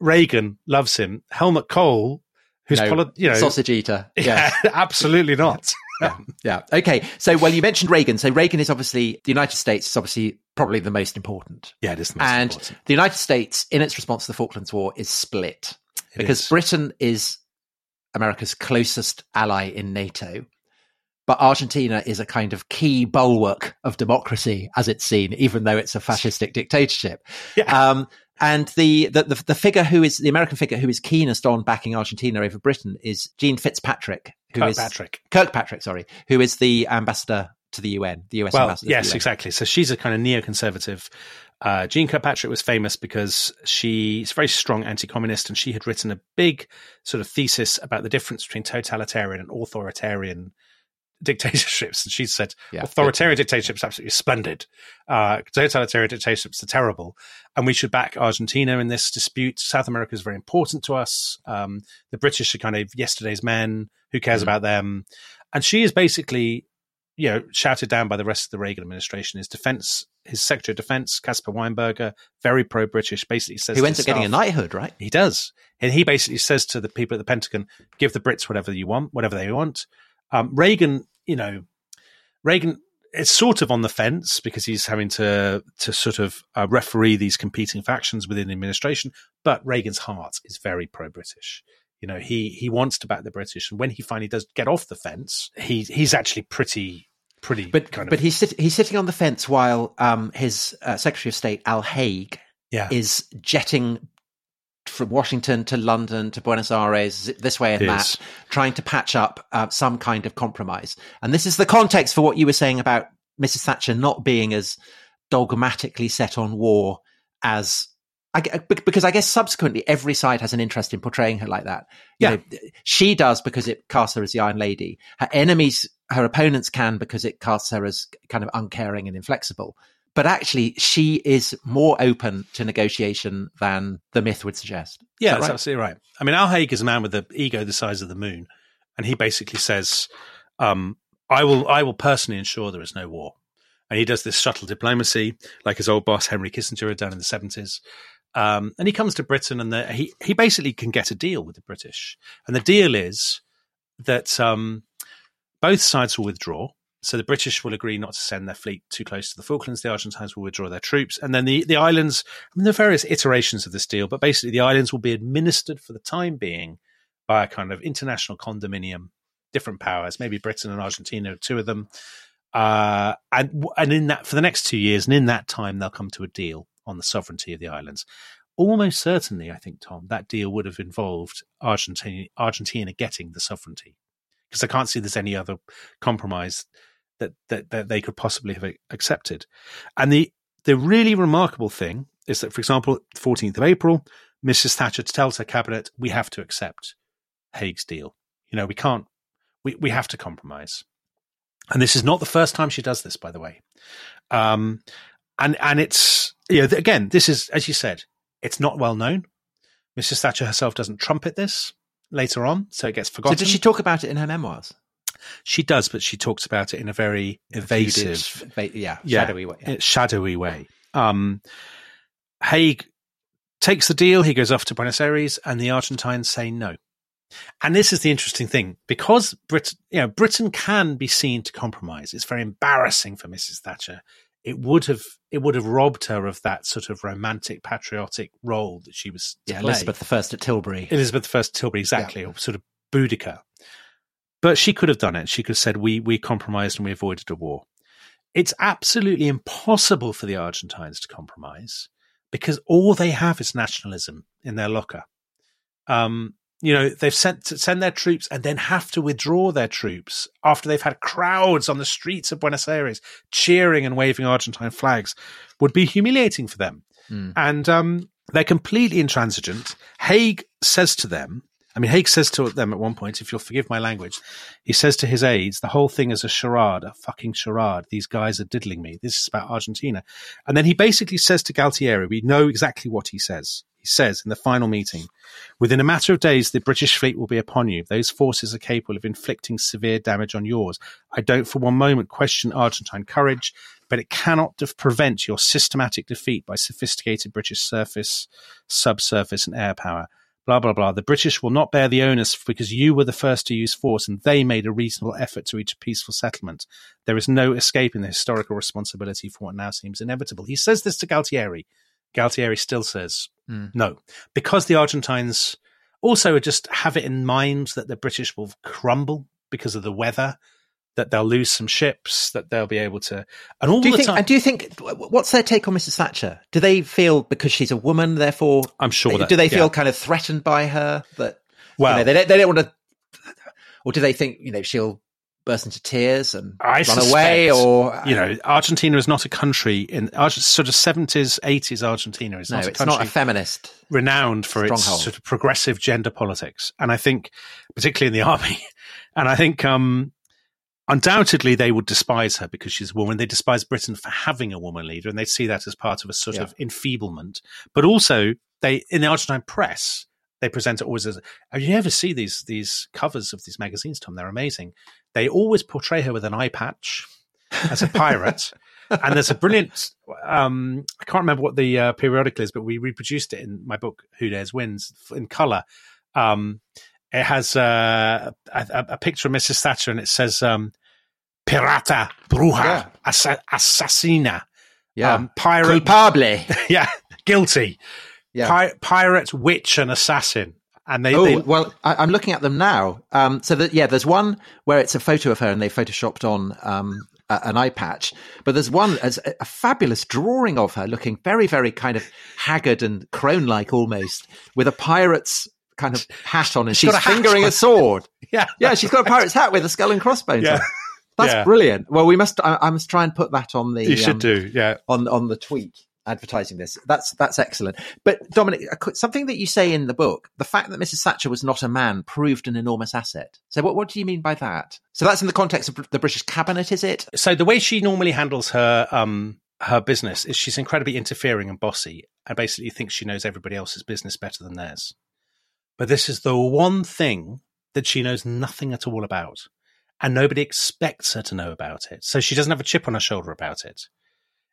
Reagan loves him, Helmut Kohl, who's No, poli- you know, Sausage eater. <laughs> Yeah. absolutely not. Yeah. Yeah. Okay. So, well, you mentioned Reagan. So, Reagan is obviously, the United States is obviously probably the most important. Yeah, it is the most and important. the United States, in its response to the Falklands War, is split It because is. Britain is America's closest ally in NATO. But Argentina is a kind of key bulwark of democracy, as it's seen, even though it's a fascistic dictatorship. Yeah. Um, and the, the, the, the figure who is the American figure who is keenest on backing Argentina over Britain is Jean Fitzpatrick, who is Kirkpatrick. Kirkpatrick, sorry, who is the ambassador to the UN, the US Well, ambassador. yes, exactly. So she's a kind of neoconservative. Uh, Jeane Kirkpatrick was famous because she's a very strong anti-communist, and she had written a big sort of thesis about the difference between totalitarian and authoritarian dictatorships. And she said Yeah, authoritarian dictatorships are absolutely splendid. Uh, totalitarian dictatorships are terrible, and we should back Argentina in this dispute. South America is very important to us. Um, the British are kind of yesterday's men. Who cares Mhm. about them? And she is basically, you know, shouted down by the rest of the Reagan administration. His defense, his Secretary of Defense, Caspar Weinberger, very pro-British, basically says who to ends up getting a knighthood, right? he does. And he basically says to the people at the Pentagon, give the Brits whatever you want, whatever they want. Um, Reagan, you know, Reagan is sort of on the fence because he's having to to sort of uh, referee these competing factions within the administration. But Reagan's heart is very pro-British. You know, he he wants to back the British, and when he finally does get off the fence, he he's actually pretty pretty. But kind of, but he's sit- he's sitting on the fence while um, his uh, Secretary of State Al Haig yeah, is jetting from Washington to London to Buenos Aires this way and that, trying to patch up uh, some kind of compromise. And this is the context for what you were saying about Mrs. Thatcher not being as dogmatically set on war as. I, because I guess subsequently every side has an interest in portraying her like that. You Yeah. know, she does because it casts her as the Iron Lady. Her enemies, her opponents can because it casts her as kind of uncaring and inflexible. But actually, she is more open to negotiation than the myth would suggest. Yeah, that that's right? absolutely right. I mean, Al Haig is a man with an ego the size of the moon, and he basically says, um, "I will, I will personally ensure there is no war." And he does this subtle diplomacy, like his old boss Henry Kissinger had done in the seventies. Um, and he comes to Britain, and the, he he basically can get a deal with the British, and the deal is that um, both sides will withdraw. So the British will agree not to send their fleet too close to the Falklands. The Argentines will withdraw their troops, and then the, the islands. I mean, there are various iterations of this deal, but basically the islands will be administered for the time being by a kind of international condominium, different powers, maybe Britain and Argentina, two of them. Uh, and and in that for the next two years, and in that time, they'll come to a deal on the sovereignty of the islands. Almost certainly, I think, Tom, that deal would have involved Argentina, Argentina getting the sovereignty, because I can't see there's any other compromise that, that that they could possibly have accepted. And the the really remarkable thing is that, for example, 14th of April, Mrs. Thatcher tells her cabinet, "We have to accept Haig's deal. You know, we can't. We we have to compromise." And this is not the first time she does this, by the way. Um, and and it's you know again, this is as you said, it's not well known. Mrs. Thatcher herself doesn't trumpet this later on, so it gets So forgotten. did she talk about it in her memoirs? She does, but she talks about it in a very evasive, yeah, Yeah. shadowy way. Yeah. shadowy way. Um, Haig takes the deal. He goes off to Buenos Aires, and the Argentines say no. And this is the interesting thing because Britain, you know, Britain can be seen to compromise. It's very embarrassing for Mrs. Thatcher. It would have it would have robbed her of that sort of romantic, patriotic role that she was. Yeah, play. Elizabeth the First at Tilbury. Elizabeth I at Tilbury, exactly, or sort of Boudica. But she could have done it. She could have said, "We we compromised and we avoided a war." It's absolutely impossible for the Argentines to compromise because all they have is nationalism in their locker. Um, you know, they've sent to send their troops and then have to withdraw their troops after they've had crowds on the streets of Buenos Aires cheering and waving Argentine flags would be humiliating for them. Mm. And um, they're completely intransigent. Haig says to them, I mean, Haig says to them at one point, if you'll forgive my language, he says to his aides, the whole thing is a charade, a fucking charade. These guys are diddling me. This is about Argentina. And then he basically says to Galtieri, we know exactly what he says. He says in the final meeting, within a matter of days, the British fleet will be upon you. Those forces are capable of inflicting severe damage on yours. I don't for one moment question Argentine courage, but it cannot de- prevent your systematic defeat by sophisticated British surface, subsurface, and air power blah blah blah. The British will not bear the onus because you were the first to use force and they made a reasonable effort to reach a peaceful settlement. There is no escaping the historical responsibility for what now seems inevitable. He says this to Galtieri. Galtieri still says mm. no because the Argentines also just have it in mind that the British will crumble because of the weather that they'll lose some ships, that they'll be able to, and all do the think, time. And do you think what's their take on Mrs. Thatcher? Do they feel because she's a woman, therefore, I'm sure that do they feel yeah. kind of threatened by her that well you know, they don't, they don't want to, or do they think you know she'll burst into tears and I run suspect, away, or you know, Argentina is not a country in sort of seventies, eighties. Argentina is no, not a it's country not a feminist renowned for stronghold. its sort of progressive gender politics, and I think particularly in the <laughs> army, and I think um, undoubtedly they would despise her because she's a woman. They despise Britain for having a woman leader, and they see that as part of a sort Yeah. of enfeeblement. But also, they in the Argentine press they present it always as. Have you ever see these these covers of these magazines, Tom? They're amazing. They always portray her with an eye patch as a pirate. and there's a brilliant um, i can't remember what the uh, periodical is but we reproduced it in my book who dares wins in color um, it has uh, a, a, picture of mrs thatcher and it says um, pirata bruja Yeah. assa- assassina yeah, um, pirate culpable. <laughs> yeah guilty Yeah. Pi- pirate witch and assassin and they, Oh they well, I, I'm looking at them now. Um, so that yeah, there's one where it's a photo of her and they photoshopped on um, a, an eye patch, but there's one as a, a fabulous drawing of her looking very, very kind of haggard and crone-like almost, with a pirate's kind of hat on, and She's she's, got a hat fingering on. a sword. <laughs> yeah Yeah, she's got a pirate's hat with a skull and crossbones. Yeah. on. That's Yeah. brilliant. Well, we must. I, I must try and put that on the. you should um, do yeah on on the tweet advertising this. That's that's excellent. But Dominic, something that you say in the book, the fact that Mrs. Thatcher was not a man proved an enormous asset. So what what do you mean by that? So that's in the context of the British cabinet, is it? so the way she normally handles her um her business is she's incredibly interfering and bossy and basically thinks she knows everybody else's business better than theirs but this is the one thing that she knows nothing at all about and nobody expects her to know about it so she doesn't have a chip on her shoulder about it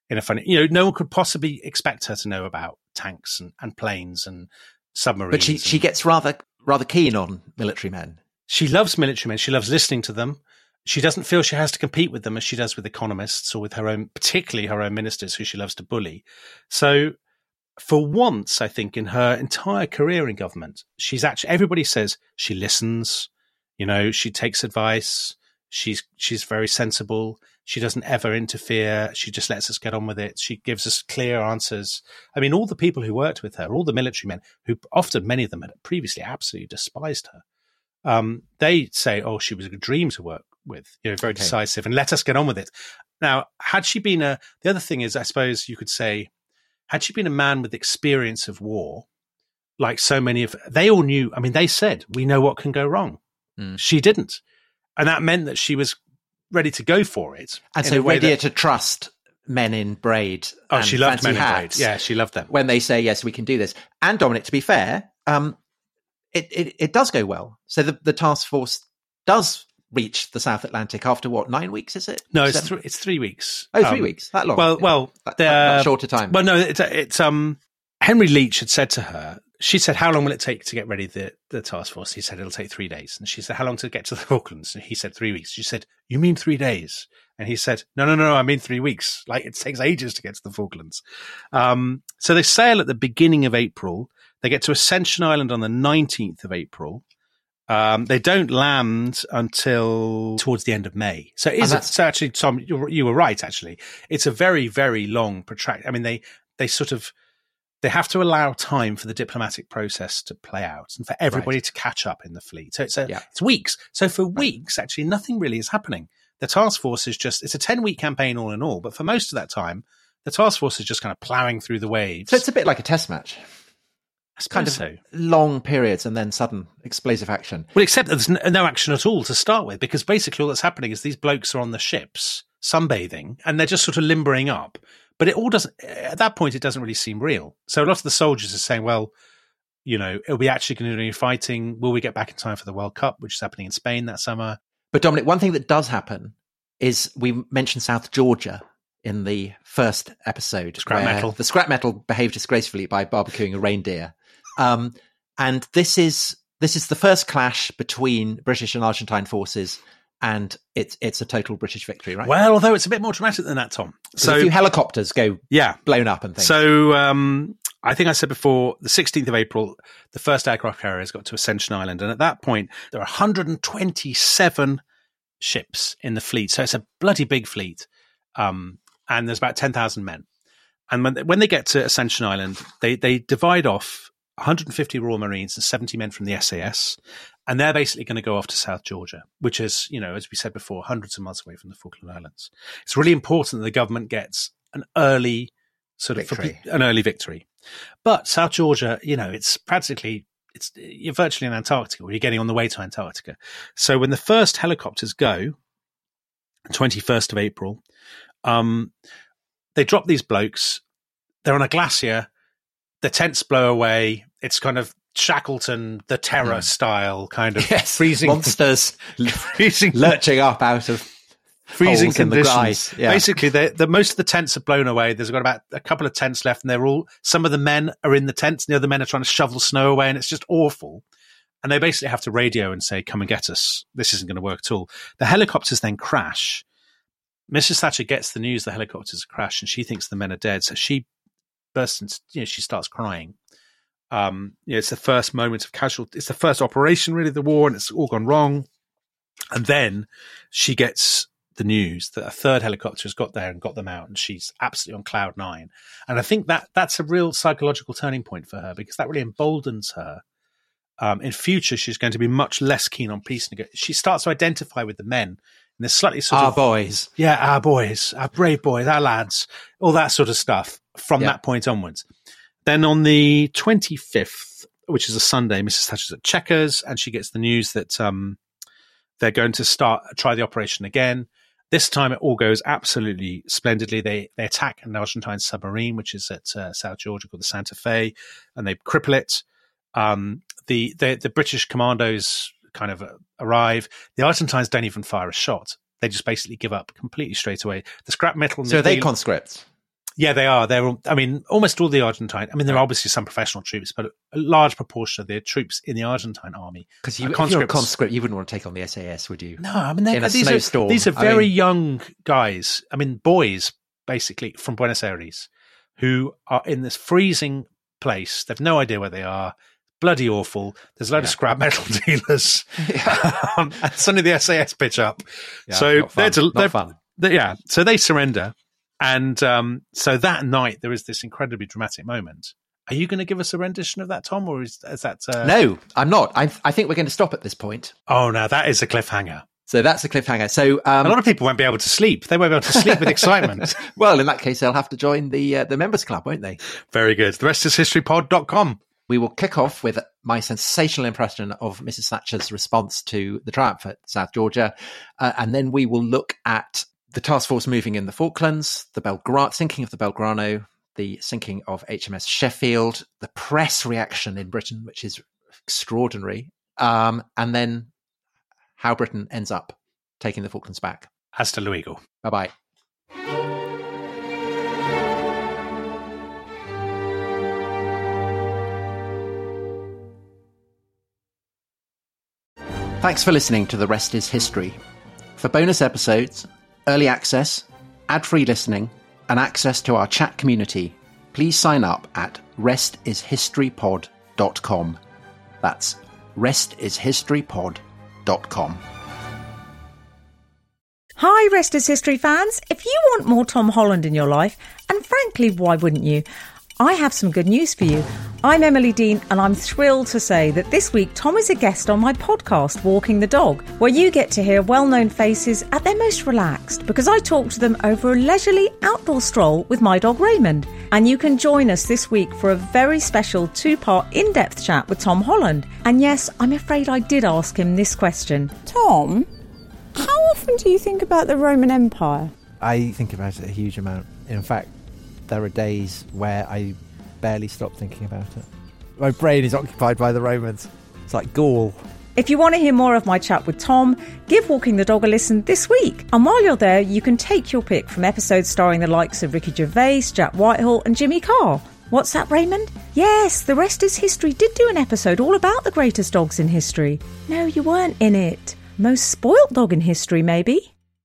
in a funny you know no one could possibly expect her to know about tanks and, and planes and submarines But she she gets rather rather keen on military men. she loves military men. She loves listening to them. She doesn't feel she has to compete with them as she does with economists or with her own, particularly her own ministers who she loves to bully. So, for once, I think in her entire career in government, she's actually, everybody says she listens, you know, she takes advice. She's, she's very sensible. She doesn't ever interfere. She just lets us get on with it. She gives us clear answers. I mean, all the people who worked with her, all the military men who often many of them had previously absolutely despised her um, they say, "Oh, she was a dream to work with, you know, very Okay. decisive, and let us get on with it." Now, had she been a, the other thing is, I suppose you could say, had she been a man with experience of war, like so many of, they all knew. I mean, they said, "We know what can go wrong." Mm. She didn't, and that meant that she was ready to go for it, And so readier that- to trust men in braid. oh, she loved men in hats braids. Yeah, she loved them. when they say yes, we can do this. And Dominic, to be fair, um, it, it it does go well. So the the task force does reach the South Atlantic after what nine weeks? Is it? No, it's three. It's three weeks. Oh, three Um, weeks. That long? Well, well, that, that- that shorter time. Well, no, it's, it's um Henry Leach had said to her. She said, "How long will it take to get ready the the task force?" He said, "It'll take three days." And she said, "How long to get to the <laughs> Falklands?" And he said, three weeks." She said, "You mean three days?" And he said, "No, no, no, I mean three weeks. Like it takes ages to get to the Falklands." Um, so they sail at the beginning of April. They get to Ascension Island on the nineteenth of April. Um, they don't land until towards the end of May. So it And is a, so actually, Tom, you were, right. Actually, it's a very, very long protract. I mean, they they sort of they have to allow time for the diplomatic process to play out and for everybody to catch up in the fleet. So it's a, Yeah. it's weeks. So for weeks, actually, nothing really is happening. The task force is just it's a ten week campaign all in all, but for most of that time, the task force is just kind of plowing through the waves. so it's a bit like a test match. Kind of so. long periods and then sudden explosive action. Well, except that there's no, no action at all to start with, because basically all that's happening is these blokes are on the ships sunbathing and they're just sort of limbering up. but it all doesn't. At that point, it doesn't really seem real. So a lot of the soldiers are saying, "Well, you know, are we actually going to do any fighting? Will we get back in time for the World Cup, which is happening in Spain that summer?" But Dominic, one thing that does happen is we mentioned South Georgia in the first episode. Scrap metal. The scrap metal behaved disgracefully by barbecuing a reindeer. Um, and this is this is the first clash between British and Argentine forces, and it's it's a total British victory, right? Well, although it's a bit more dramatic than that, Tom. So a few helicopters go yeah blown up and things. So um, I think I said before, the 16th of April, the first aircraft carriers got to Ascension Island, and at that point there are 127 ships in the fleet. So it's a bloody big fleet, um, and there's about 10,000 men. And when they, when they get to Ascension Island, they they divide off 150 Royal Marines and 70 men from the SAS, and they're basically going to go off to South Georgia, which is, you know, as we said before, hundreds of miles away from the Falkland Islands. It's really important that the government gets an early sort of Victory. an early victory. But South Georgia, you know, it's practically it's you're virtually in Antarctica, or you're getting on the way to Antarctica. So when the first helicopters go, 21st of April, um, they drop these blokes. They're on a glacier. The tents blow away. It's kind of Shackleton, the Terror Mm. style kind of <laughs> yes, freezing, monsters <laughs> freezing, lurching up out of freezing holes in the conditions. Yeah. Basically, the, the most of the tents are blown away. There's got about a couple of tents left, and they're all. Some of the men are in the tents, and the other men are trying to shovel snow away, and it's just awful. And they basically have to radio and say, "Come and get us. This isn't going to work at all." The helicopters then crash. Mrs. Thatcher gets the news the helicopters crash, and she thinks the men are dead. So she bursts into, you know, she starts crying. Um, you know, it's the first moment of casualty. It's the first operation, really, of the war, and it's all gone wrong. And then she gets the news that a third helicopter has got there and got them out, and she's absolutely on cloud nine. And I think that that's a real psychological turning point for her because that really emboldens her. Um, in future, she's going to be much less keen on peace. She starts to identify with the men in this slightly sort of our of boys. yeah, our boys, our brave boys, our lads, all that sort of stuff from Yeah. that point onwards. Then on the 25th, which is a Sunday, Mrs. Thatcher's at Chequers and she gets the news that um, they're going to start try the operation again. This time it all goes absolutely splendidly. They they attack an Argentine submarine, which is at uh, South Georgia called the Santa Fe, and they cripple it. Um, the, the the British commandos kind of uh, arrive. The Argentines don't even fire a shot. They just basically give up completely straight away. The scrap metal. So the they deal- conscripts? Yeah, they are. They're. all- I mean, almost all the Argentine. I mean, there are obviously some professional troops, but a large proportion of the troops in the Argentine army. Because you, you're a conscript, you wouldn't want to take on the SAS, would you? No, I mean, In a these are these are I very mean- young guys. I mean, boys basically from Buenos Aires who are in this freezing place. They've no idea where they are. Bloody awful. There's a load of scrap metal <laughs> dealers. um, <laughs> and suddenly the SAS pitch up. Yeah, so fun. they're, they're fun. They- yeah, so they surrender, and um, so that night there is this incredibly dramatic moment. Are you going to give us a rendition of that, Tom, or is, is that? Uh... No, I'm not. I, I think we're going to stop at this point. Oh no, that is a cliffhanger. So that's a cliffhanger. So um, a lot of people won't be able to sleep. They won't be able to sleep with <laughs> excitement. well, in that case, they'll have to join the uh, the members club, won't they? Very good. The rest is historypod.com. We will kick off with my sensational impression of Mrs. Thatcher's response to the triumph at South Georgia, uh, and then we will look at the task force moving in the Falklands, the Belgrano sinking of the Belgrano, the sinking of HMS Sheffield, the press reaction in Britain, which is extraordinary, um, and then how Britain ends up taking the Falklands back. Hasta luego. Bye bye. Thanks for listening to The Rest is History. For bonus episodes, early access, ad free listening, and access to our chat community, please sign up at restishistorypod.com. That's restishistorypod.com. Hi, Rest is History fans. If you want more Tom Holland in your life, and frankly, why wouldn't you? I have some good news for you. I'm Emily Dean, and I'm thrilled to say that this week Tom is a guest on my podcast, Walking the Dog, where you get to hear well known faces at their most relaxed because I talk to them over a leisurely outdoor stroll with my dog Raymond. And you can join us this week for a very special two part in depth chat with Tom Holland. And yes, I'm afraid I did ask him this question Tom, how often do you think about the Roman Empire? I think about it a huge amount. In fact, there are days where I barely stop thinking about it. My brain is occupied by the Romans. It's like Gaul. If you want to hear more of my chat with Tom, give Walking the Dog a listen this week. And while you're there, you can take your pick from episodes starring the likes of Ricky Gervais, Jack Whitehall, and Jimmy Carr. What's that, Raymond? Yes, The Rest is History did do an episode all about the greatest dogs in history. No, you weren't in it. Most spoilt dog in history, maybe?